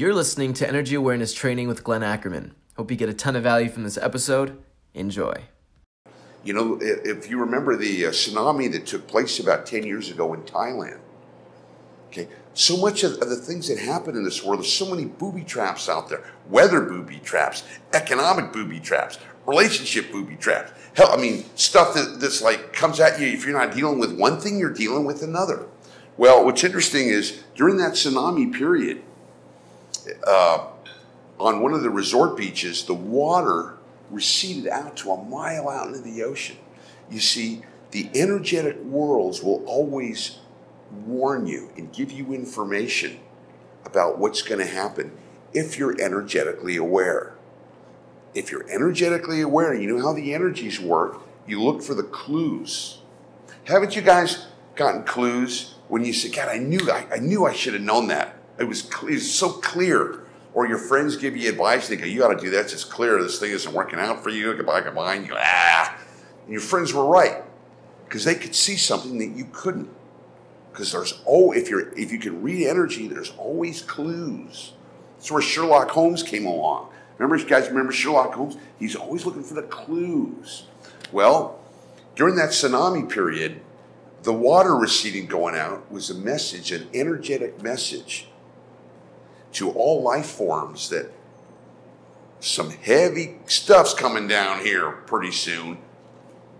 You're listening to Energy Awareness Training with Glenn Ackerman. Hope you get a ton of value from this episode. Enjoy. You know, if you remember the uh, tsunami that took place about 10 years ago in Thailand, okay, so much of, the things that happen in this world, there's so many booby traps out there weather booby traps, economic booby traps, relationship booby traps. Hell, I mean, stuff that, that's like comes at you. If you're not dealing with one thing, you're dealing with another. Well, what's interesting is during that tsunami period, uh, on one of the resort beaches, the water receded out to a mile out into the ocean. You see, the energetic worlds will always warn you and give you information about what's going to happen if you're energetically aware. If you're energetically aware, you know how the energies work, you look for the clues. Haven't you guys gotten clues when you say, God, I knew I, I knew I should have known that. It was, it was so clear or your friends give you advice, they go, you got to do that. It's clear this thing isn't working out for you. Goodbye, goodbye. And you go, ah. And your friends were right because they could see something that you couldn't. Because there's oh, if you're if you can read energy, there's always clues. That's where Sherlock Holmes came along. Remember, you guys remember Sherlock Holmes? He's always looking for the clues. Well, during that tsunami period, the water receding going out was a message, an energetic message to all life forms that some heavy stuff's coming down here pretty soon.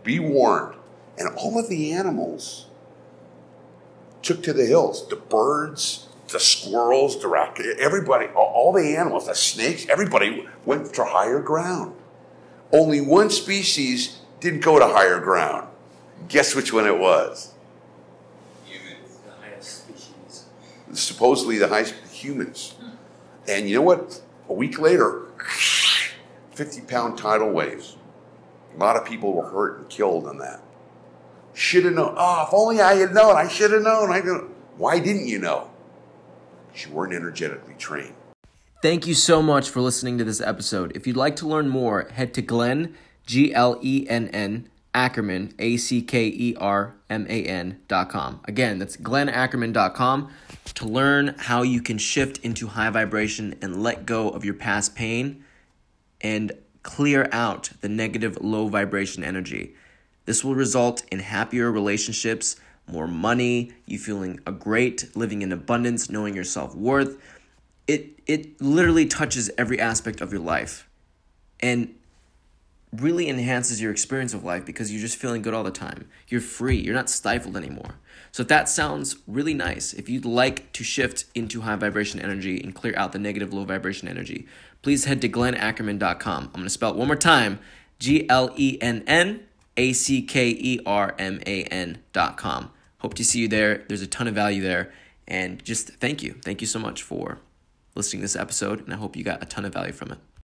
Be warned. And all of the animals took to the hills the birds, the squirrels, the rac- everybody, all the animals, the snakes, everybody went to higher ground. Only one species didn't go to higher ground. Guess which one it was? Humans, the highest species. Supposedly the highest humans. And you know what? A week later, 50 pound tidal waves. A lot of people were hurt and killed in that. Should have known. Oh, if only I had known. I should have known. I didn't. Why didn't you know? Because you weren't energetically trained. Thank you so much for listening to this episode. If you'd like to learn more, head to Glenn, G L E N N, Ackerman, A C K E R M A N dot com. Again, that's dot com to learn how you can shift into high vibration and let go of your past pain and clear out the negative low vibration energy. This will result in happier relationships, more money, you feeling a great, living in abundance, knowing your self worth. It, it literally touches every aspect of your life and really enhances your experience of life because you're just feeling good all the time. You're free, you're not stifled anymore. So if that sounds really nice, if you'd like to shift into high vibration energy and clear out the negative low vibration energy, please head to glennackerman.com. I'm going to spell it one more time G L E N N A C K E R M A N.com. Hope to see you there. There's a ton of value there. And just thank you. Thank you so much for listening to this episode. And I hope you got a ton of value from it.